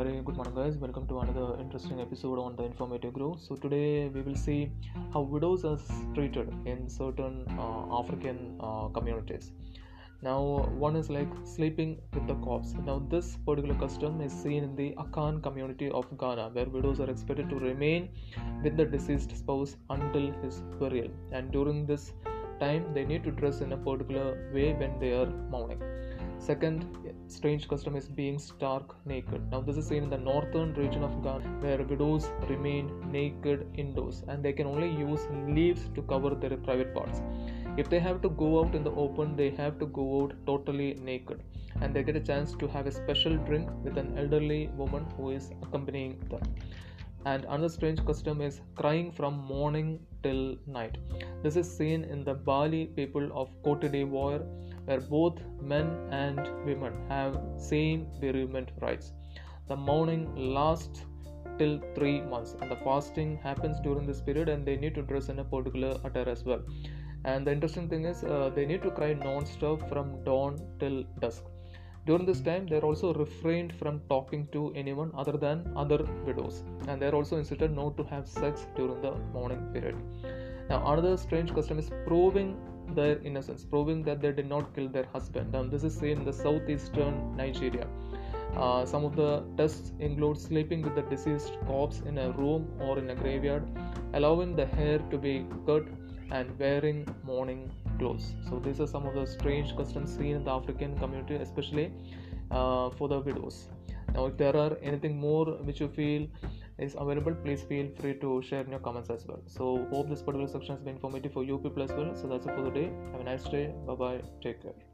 very good morning, guys. Welcome to another interesting episode on the Informative Grow. So, today we will see how widows are treated in certain uh, African uh, communities. Now, one is like sleeping with the corpse. Now, this particular custom is seen in the Akan community of Ghana, where widows are expected to remain with the deceased spouse until his burial, and during this time, they need to dress in a particular way when they are mourning. Second strange custom is being stark naked. Now, this is seen in the northern region of Ghana where widows remain naked indoors and they can only use leaves to cover their private parts. If they have to go out in the open, they have to go out totally naked and they get a chance to have a special drink with an elderly woman who is accompanying them and another strange custom is crying from morning till night. This is seen in the Bali people of Cote d'Ivoire, where both men and women have same bereavement rites. The mourning lasts till three months, and the fasting happens during this period, and they need to dress in a particular attire as well. And the interesting thing is, uh, they need to cry non-stop from dawn till dusk during this time, they are also refrained from talking to anyone other than other widows, and they are also instructed not to have sex during the mourning period. Now, another strange custom is proving their innocence, proving that they did not kill their husband. And this is seen in the southeastern Nigeria. Uh, some of the tests include sleeping with the deceased corpse in a room or in a graveyard, allowing the hair to be cut, and wearing mourning clothes. So these are some of the strange customs seen in the African community, especially uh, for the widows. Now, if there are anything more which you feel is available, please feel free to share in your comments as well. So hope this particular section has been informative for you people as well. So that's it for the day. Have a nice day. Bye bye. Take care.